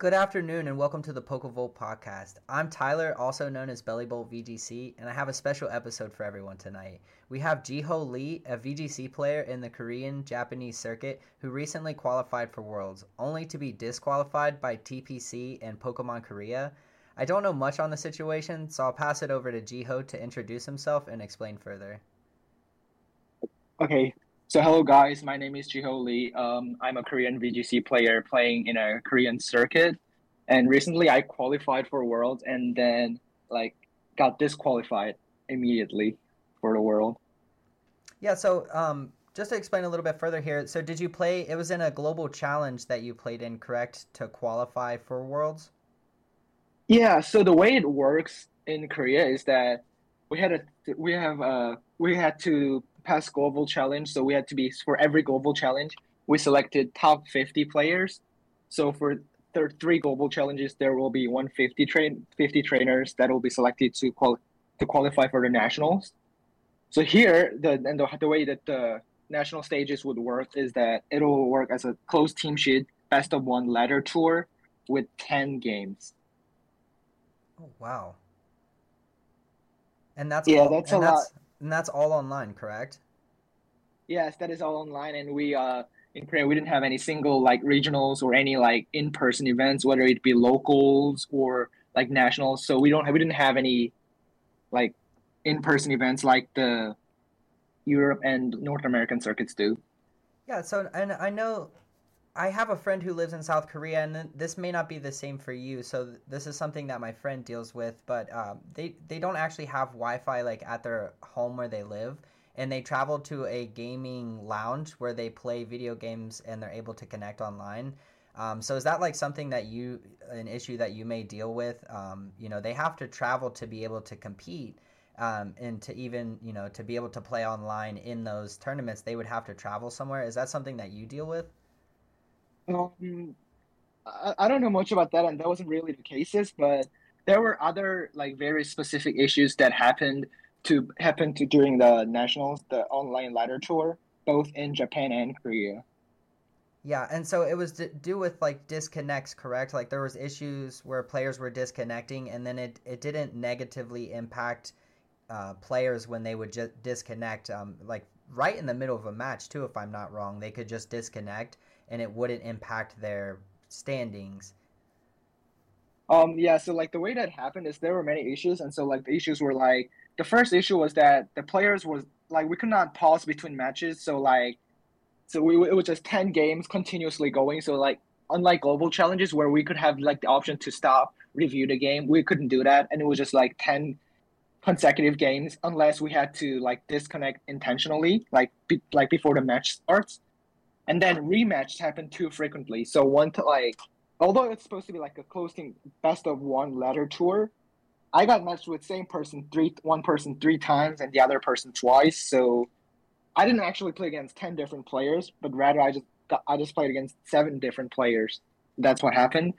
Good afternoon and welcome to the Pokavolt podcast. I'm Tyler, also known as Bellybolt VGC, and I have a special episode for everyone tonight. We have Jiho Lee, a VGC player in the Korean Japanese circuit who recently qualified for Worlds, only to be disqualified by TPC and Pokemon Korea. I don't know much on the situation, so I'll pass it over to Jiho to introduce himself and explain further. Okay, so hello guys, my name is Jiho Lee. Um, I'm a Korean VGC player playing in a Korean circuit, and recently I qualified for Worlds and then like got disqualified immediately for the World. Yeah, so um, just to explain a little bit further here, so did you play? It was in a global challenge that you played in, correct, to qualify for Worlds? Yeah. So the way it works in Korea is that we had a we have uh we had to past global challenge, so we had to be for every global challenge, we selected top 50 players. So for th- three global challenges, there will be 150 train 50 trainers that will be selected to qual- to qualify for the nationals. So here, the and the, the way that the national stages would work is that it will work as a closed team sheet, best of one ladder tour with 10 games. Oh wow! And that's yeah, all, that's a that's, lot. And that's all online, correct? Yes, that is all online, and we uh in Korea we didn't have any single like regionals or any like in person events, whether it be locals or like nationals. So we don't have, we didn't have any like in person events like the Europe and North American circuits do. Yeah. So and I know I have a friend who lives in South Korea, and this may not be the same for you. So this is something that my friend deals with, but um, they they don't actually have Wi-Fi like at their home where they live, and they travel to a gaming lounge where they play video games and they're able to connect online. Um, so is that like something that you an issue that you may deal with? Um, you know, they have to travel to be able to compete. Um, and to even you know to be able to play online in those tournaments, they would have to travel somewhere. Is that something that you deal with? Um, I, I don't know much about that, and that wasn't really the cases, but there were other like very specific issues that happened to happen to during the nationals, the online ladder tour, both in Japan and Korea. Yeah, and so it was to do with like disconnects, correct? Like there was issues where players were disconnecting, and then it it didn't negatively impact uh, players when they would just disconnect. Um, like right in the middle of a match too, if I'm not wrong, they could just disconnect, and it wouldn't impact their standings. Um, yeah, so like the way that happened is there were many issues, and so like the issues were like the first issue was that the players was like we could not pause between matches, so like so we it was just ten games continuously going. So like unlike global challenges where we could have like the option to stop, review the game, we couldn't do that, and it was just like ten consecutive games unless we had to like disconnect intentionally, like be, like before the match starts, and then rematches happen too frequently. So one to like although it's supposed to be like a closing best of one ladder tour, I got matched with same person three one person three times and the other person twice. So I didn't actually play against ten different players, but rather I just got, I just played against seven different players. That's what happened.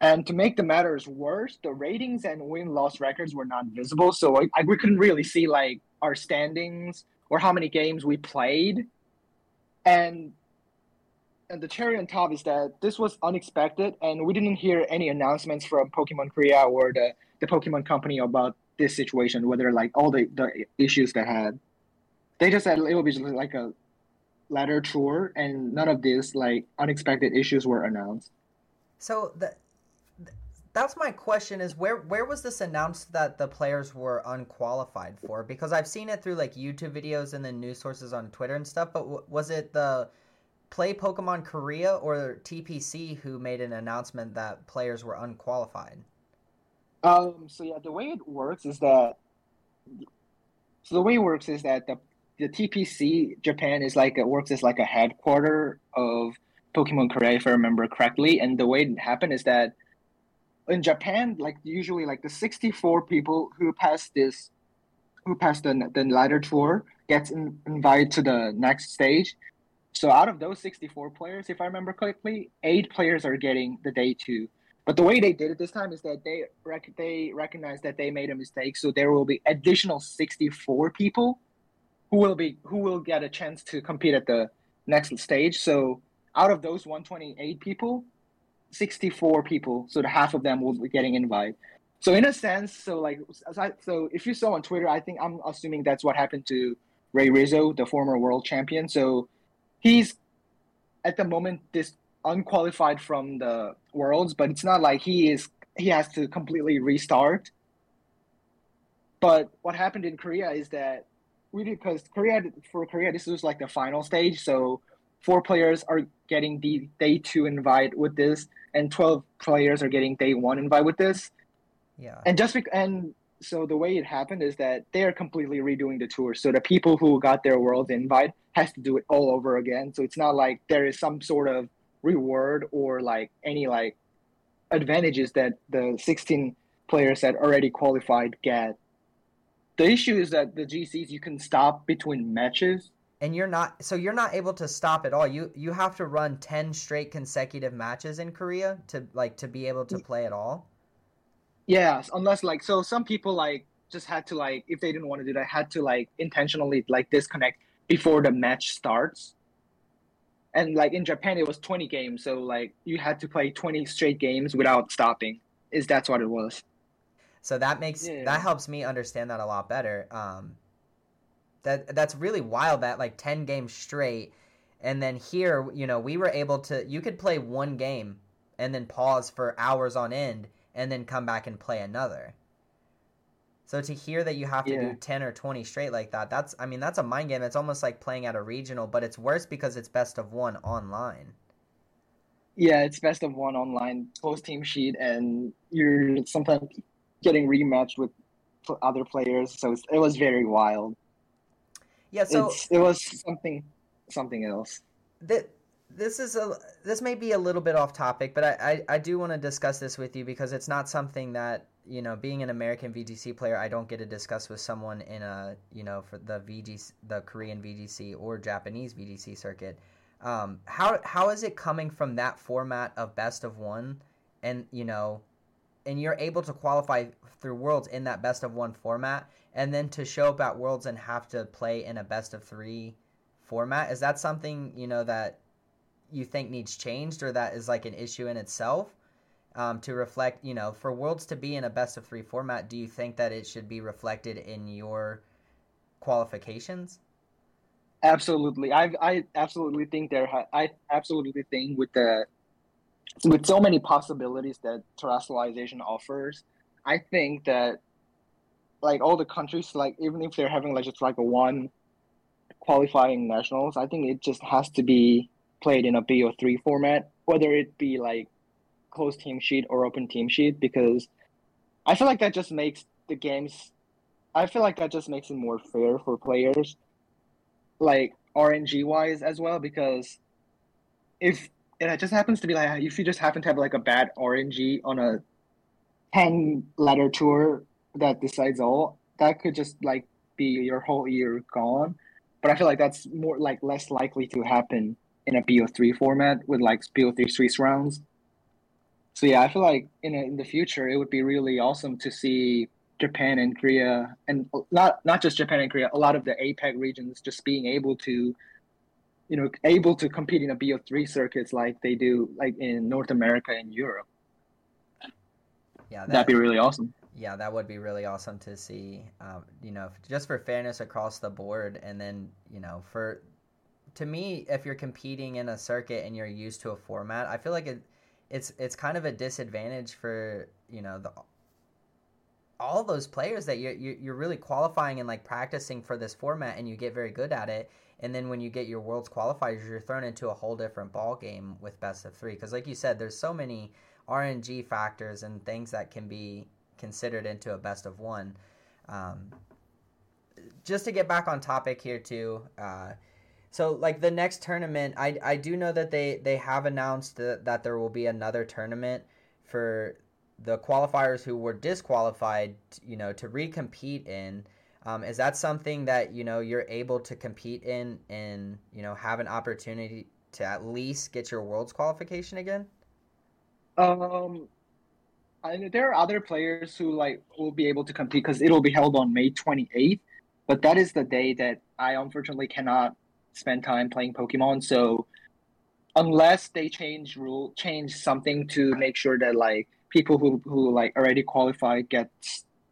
And to make the matters worse, the ratings and win loss records were not visible, so I, I, we couldn't really see like our standings or how many games we played. And and the cherry on top is that this was unexpected, and we didn't hear any announcements from Pokemon Korea or the, the Pokemon Company about this situation, whether like all the, the issues they had. They just said it will be like a ladder tour, and none of these like unexpected issues were announced. So the, that's my question: is where where was this announced that the players were unqualified for? Because I've seen it through like YouTube videos and then news sources on Twitter and stuff. But w- was it the Play Pokemon Korea or TPC who made an announcement that players were unqualified? Um. So yeah, the way it works is that. So the way it works is that the the TPC Japan is like it works as like a headquarter of Pokemon Korea, if I remember correctly. And the way it happened is that in Japan, like usually like the sixty four people who pass this, who pass the the ladder tour gets in, invited to the next stage. So out of those 64 players, if I remember correctly, eight players are getting the day two. But the way they did it this time is that they rec- they recognize that they made a mistake, so there will be additional 64 people who will be who will get a chance to compete at the next stage. So out of those 128 people, 64 people, so the half of them will be getting invited. So in a sense, so like so if you saw on Twitter, I think I'm assuming that's what happened to Ray Rizzo, the former world champion. So he's at the moment this unqualified from the worlds, but it's not like he is he has to completely restart. But what happened in Korea is that we because Korea for Korea this was like the final stage, so four players are getting the day two invite with this, and twelve players are getting day one invite with this. Yeah. And just bec- and so the way it happened is that they are completely redoing the tour. So the people who got their world invite has to do it all over again. So it's not like there is some sort of reward or like any like advantages that the 16 players that already qualified get. The issue is that the GCs you can stop between matches. And you're not so you're not able to stop at all. You you have to run 10 straight consecutive matches in Korea to like to be able to play at all. Yes, unless like so some people like just had to like if they didn't want to do that had to like intentionally like disconnect before the match starts. And like in Japan it was 20 games, so like you had to play 20 straight games without stopping. Is that's what it was. So that makes Yeah. that helps me understand that a lot better. Um, that that's really wild. That like ten games straight, and then here, you know, we were able to. You could play one game and then pause for hours on end, and then come back and play another. So to hear that you have to Yeah. do ten or twenty straight like that, that's I mean that's a mind game. It's almost like playing at a regional, but it's worse because it's best of one online. Yeah, it's best of one online closed team sheet, and you're sometimes getting rematched with other players. So it's, it was very wild. Yeah. So it's it was something something else. Th- this is a this may be a little bit off topic, but I, I, I do want to discuss this with you because it's not something that you know, being an American VGC player, I don't get to discuss with someone in a you know for the VGC, the Korean VGC or Japanese VGC circuit. Um, how how is it coming from that format of best of one, and you know, and you're able to qualify through Worlds in that best of one format, and then to show up at Worlds and have to play in a best of three format? Is that something you know that you think needs changed, or that is like an issue in itself? Um, to reflect, you know, for Worlds to be in a best of three format, do you think that it should be reflected in your qualifications? Absolutely, I I absolutely think there. Ha- I absolutely think with the with so many possibilities that terrestrialization offers, I think that like all the countries, like even if they're having like just like a one qualifying nationals, I think it just has to be played in a BO3 format, whether it be like closed team sheet or open team sheet, because I feel like that just makes the games. I feel like that just makes it more fair for players like RNG wise as well because if it just happens to be like if you just happen to have like a bad RNG on a 10 ladder tour that decides all that could just like be your whole year gone but I feel like that's more like less likely to happen in a BO3 format with like BO3 Swiss rounds so yeah I feel like in, a, in the future it would be really awesome to see Japan and Korea, and not not just Japan and Korea, a lot of the APAC regions just being able to, you know, able to compete in a BO3 circuits like they do like in North America and Europe. Yeah, That'd be really awesome. Yeah, that would be really awesome to see. Um, you know, just for fairness across the board, and then you know, for to me, if you're competing in a circuit and you're used to a format, I feel like it, it's it's kind of a disadvantage for you know the all those players that you're you're really qualifying and like practicing for this format, and you get very good at it. And then when you get your world's qualifiers, you're thrown into a whole different ball game with best of three. Because like you said, there's so many RNG factors and things that can be considered into a best of one. Um, just to get back on topic here too. Uh, so like the next tournament, I, I do know that they, they have announced that, that there will be another tournament for the qualifiers who were disqualified, you know, to recompete in. Um, is that something that you know you're able to compete in and you know have an opportunity to at least get your world's qualification again? Um, I there are other players who like will be able to compete because it'll be held on May 28th, but that is the day that I unfortunately cannot spend time playing Pokemon. So unless they change rule, change something to make sure that like people who who like already qualified get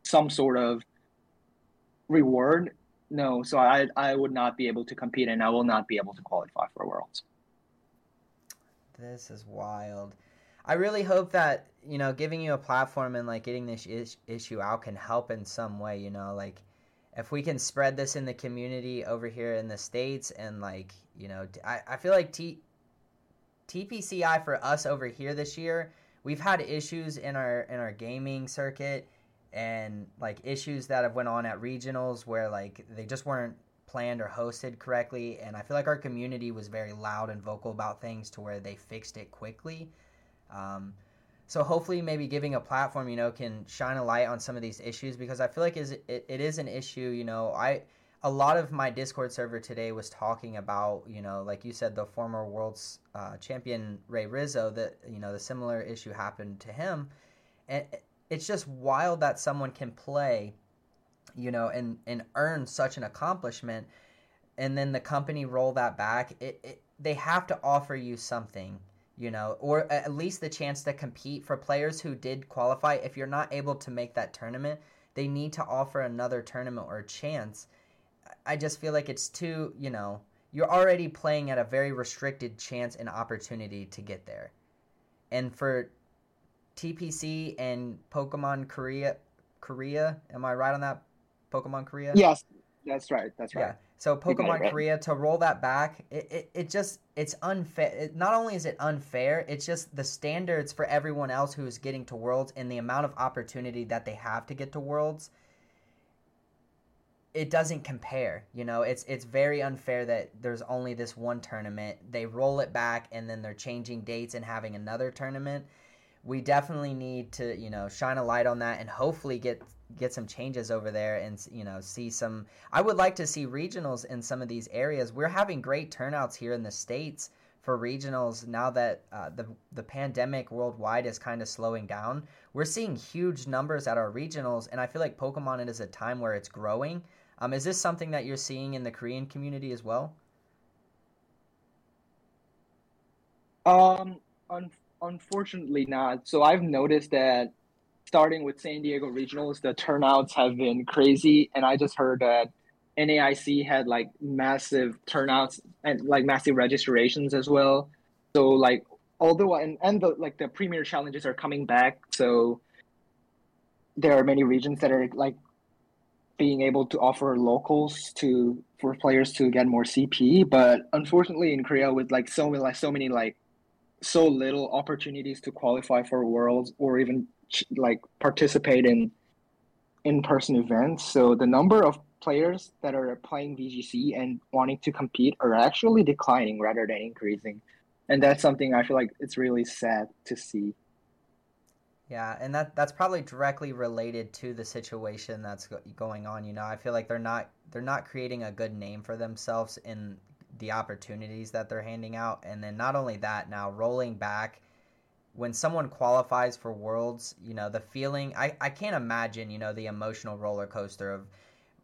some sort of reward. No, so I I would not be able to compete, and I will not be able to qualify for Worlds. This is wild. I really hope that you know giving you a platform and like getting this is- issue out can help in some way. You know, like if we can spread this in the community over here in the states and like you know I, I feel like T TPCI for us over here this year we've had issues in our in our gaming circuit and like issues that have went on at regionals where like they just weren't planned or hosted correctly. And I feel like our community was very loud and vocal about things to where they fixed it quickly. Um, so hopefully, maybe giving a platform, you know, can shine a light on some of these issues because I feel like is it, it is an issue. You know, I a lot of my Discord server today was talking about, you know, like you said, the former world's uh, champion Ray Rizzo. That you know, the similar issue happened to him, and it's just wild that someone can play, you know, and and earn such an accomplishment, and then the company roll that back. It, it they have to offer you something you know, or at least the chance to compete for players who did qualify. If you're not able to make that tournament, they need to offer another tournament or chance. I just feel like it's too, you know, you're already playing at a very restricted chance and opportunity to get there. And for TPC and Pokemon Korea, Korea, am I right on that? Pokemon Korea? Yes, that's right. That's right. Yeah. So Pokemon right. Korea to roll that back, it, it, it just it's unfair. It, not only is it unfair, it's just the standards for everyone else who is getting to Worlds and the amount of opportunity that they have to get to Worlds. It doesn't compare, you know. It's it's very unfair that there's only this one tournament. They roll it back and then they're changing dates and having another tournament. We definitely need to, you know, shine a light on that and hopefully get get some changes over there and you know see some i would like to see regionals in some of these areas. We're having great turnouts here in the states for regionals now that uh, the the pandemic worldwide is kind of slowing down. We're seeing huge numbers at our regionals and i feel like pokemon is a time where it's growing. Um, is this something that you're seeing in the korean community as well? Um un- unfortunately not. So i've noticed that starting with San Diego regionals, the turnouts have been crazy, and I just heard that NAIC had like massive turnouts and like massive registrations as well. So like although and and the like the premier challenges are coming back, so there are many regions that are like being able to offer locals to for players to get more CP, but unfortunately in Korea with like so many like so many like so little opportunities to qualify for worlds or even like participate in in-person events. So the number of players that are playing VGC and wanting to compete are actually declining rather than increasing. And that's something I feel like it's really sad to see. Yeah, and that that's probably directly related to the situation that's going on. You know, I feel like they're not they're not creating a good name for themselves in the opportunities that they're handing out, and then not only that, now rolling back when someone qualifies for worlds you know the feeling i, I can't imagine you know the emotional roller coaster of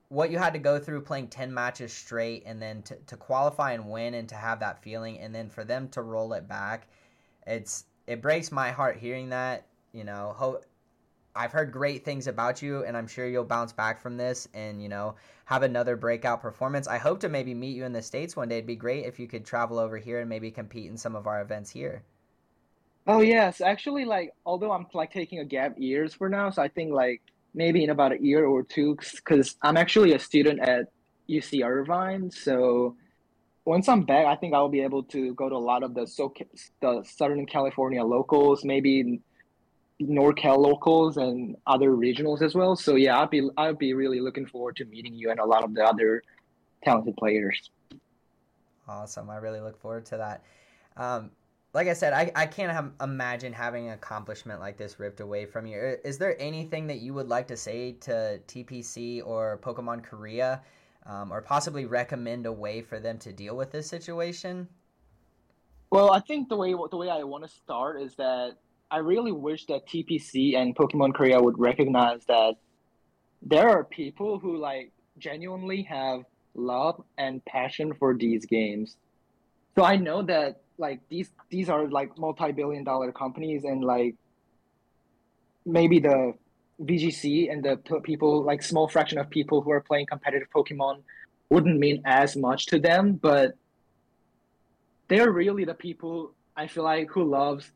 what you had to go through playing 10 matches straight and then to, to qualify and win and to have that feeling and then for them to roll it back it's it breaks my heart hearing that you know ho- i've heard great things about you and i'm sure you'll bounce back from this and you know have another breakout performance. I hope to maybe meet you in the states one day. It'd be great if you could travel over here and maybe compete in some of our events here Oh yes, actually, like although I'm like taking a gap years for now, so I think like maybe in about a year or two, because I'm actually a student at UC Irvine. So once I'm back, I think I'll be able to go to a lot of the so the Southern California locals, maybe NorCal locals and other regionals as well. So yeah, I'll be I'll be really looking forward to meeting you and a lot of the other talented players. Awesome! I really look forward to that. Um, like I said, I, I can't imagine having an accomplishment like this ripped away from you. Is there anything that you would like to say to TPC or Pokemon Korea, um, or possibly recommend a way for them to deal with this situation? Well, I think the way the way I want to start is that I really wish that TPC and Pokemon Korea would recognize that there are people who like genuinely have love and passion for these games so I know that like these these are like multi-billion dollar companies and like maybe the VGC and the people like small fraction of people who are playing competitive Pokemon wouldn't mean as much to them, but they're really the people I feel like who loves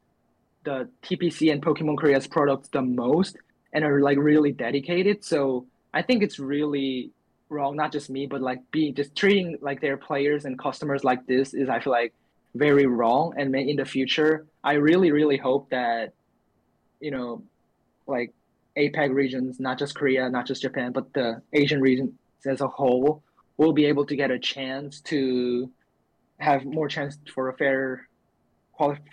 the TPC and Pokemon Korea's products the most and are like really dedicated. So I think it's really wrong, not just me, but like being just treating like their players and customers like this is I feel like very wrong. And in the future, I really, really hope that, you know, like APAC regions, not just Korea, not just Japan, but the Asian regions as a whole will be able to get a chance to have more chance for a fair,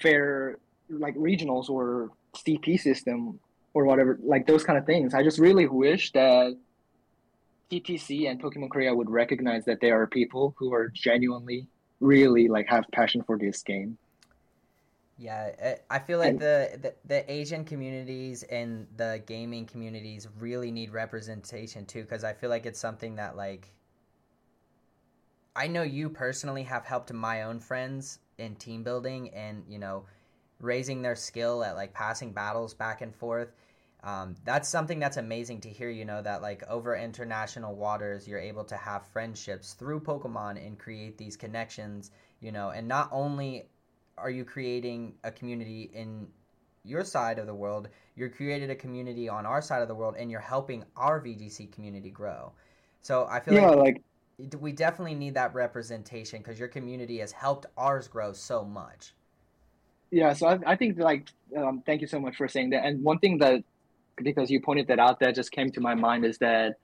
fair like regionals or CP system or whatever, like those kind of things. I just really wish that TPC and Pokemon Korea would recognize that there are people who are genuinely really like have passion for this game. Yeah, I feel like the, the, the Asian communities and the gaming communities really need representation too, because I feel like it's something that like I know you personally have helped my own friends in team building and you know raising their skill at like passing battles back and forth. Um, that's something that's amazing to hear. You know that like over international waters, you're able to have friendships through Pokemon and create these connections. You know, and not only are you creating a community in your side of the world, you're created a community on our side of the world, and you're helping our VGC community grow. So I feel yeah, like, like we definitely need that representation because your community has helped ours grow so much. Yeah, so I, I think like um, thank you so much for saying that. And one thing that because you pointed that out that just came to my mind is that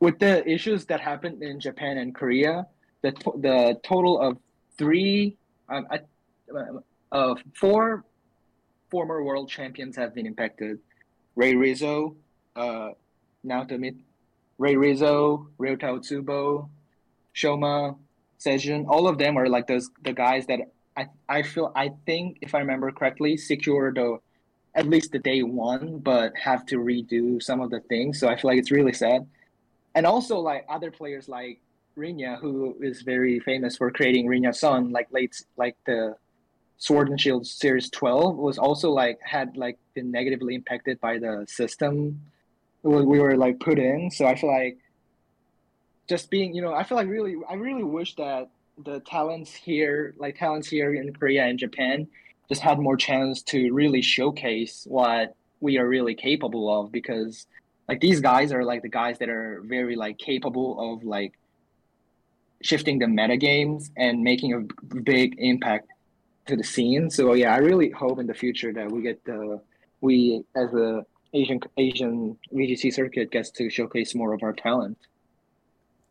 with the issues that happened in Japan and Korea, the the total of three um, I, uh, four former world champions have been impacted. Ray Rizzo, uh, Naotomi, Ray Rizzo, Ryota Otsubo, Shoma, Sejun, all of them are like those the guys that I I feel I think if I remember correctly, secured the at least the day one, but have to redo some of the things. So I feel like it's really sad. And also like other players like Rinya, who is very famous for creating Rinya Sun, like late like the Sword and Shield Series 12 was also like had like been negatively impacted by the system we were like put in. So I feel like just being, you know, I feel like really, I really wish that the talents here, like talents here in Korea and Japan, just had more chance to really showcase what we are really capable of because like these guys are like the guys that are very like capable of like shifting the meta games and making a big impact to the scene. So yeah, I really hope in the future that we get the we as a Asian Asian VGC circuit gets to showcase more of our talent.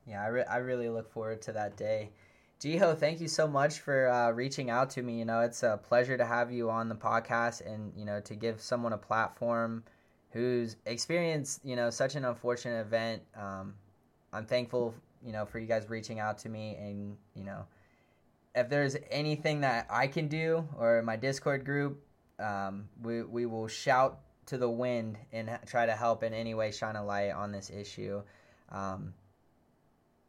Yeah, I, re- I really look forward to that day. Jiho, thank you so much for uh, reaching out to me. You know, it's a pleasure to have you on the podcast and, you know, to give someone a platform who's experienced, you know, such an unfortunate event. Um, I'm thankful you know, for you guys reaching out to me and, you know, if there's anything that I can do or my Discord group, um, we, we will shout to the wind and try to help in any way shine a light on this issue. Um,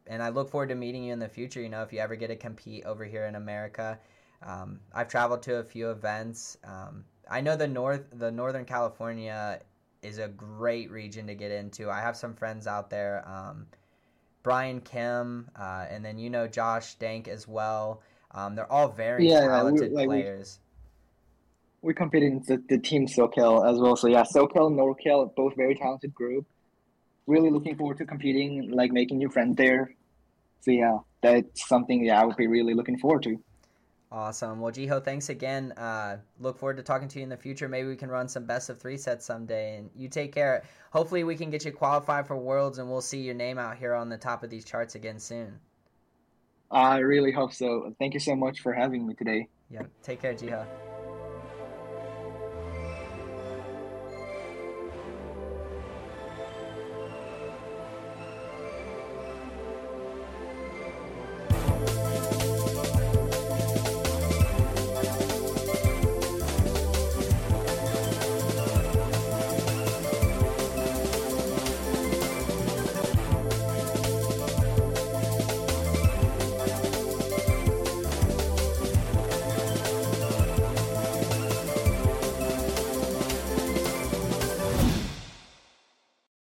and I look forward to meeting you in the future. You know, if you ever get to compete over here in America, um, I've traveled to a few events. Um, I know the north, the Northern California is a great region to get into. I have some friends out there. Um, Brian Kim, uh, and then you know Josh Dank as well. Um, they're all very yeah, talented like, players. We, we competed in the, the team SoCal as well. So yeah, SoCal, NorCal, both very talented group. Really looking forward to competing, like making new friends there. So yeah, that's something yeah I would be really looking forward to. Awesome. Well, Jiho, thanks again. Uh, look forward to talking to you in the future. Maybe we can run some best of three sets someday. And you take care. Hopefully, we can get you qualified for Worlds, and we'll see your name out here on the top of these charts again soon. I really hope so. Thank you so much for having me today. Yeah. Take care, Jiho.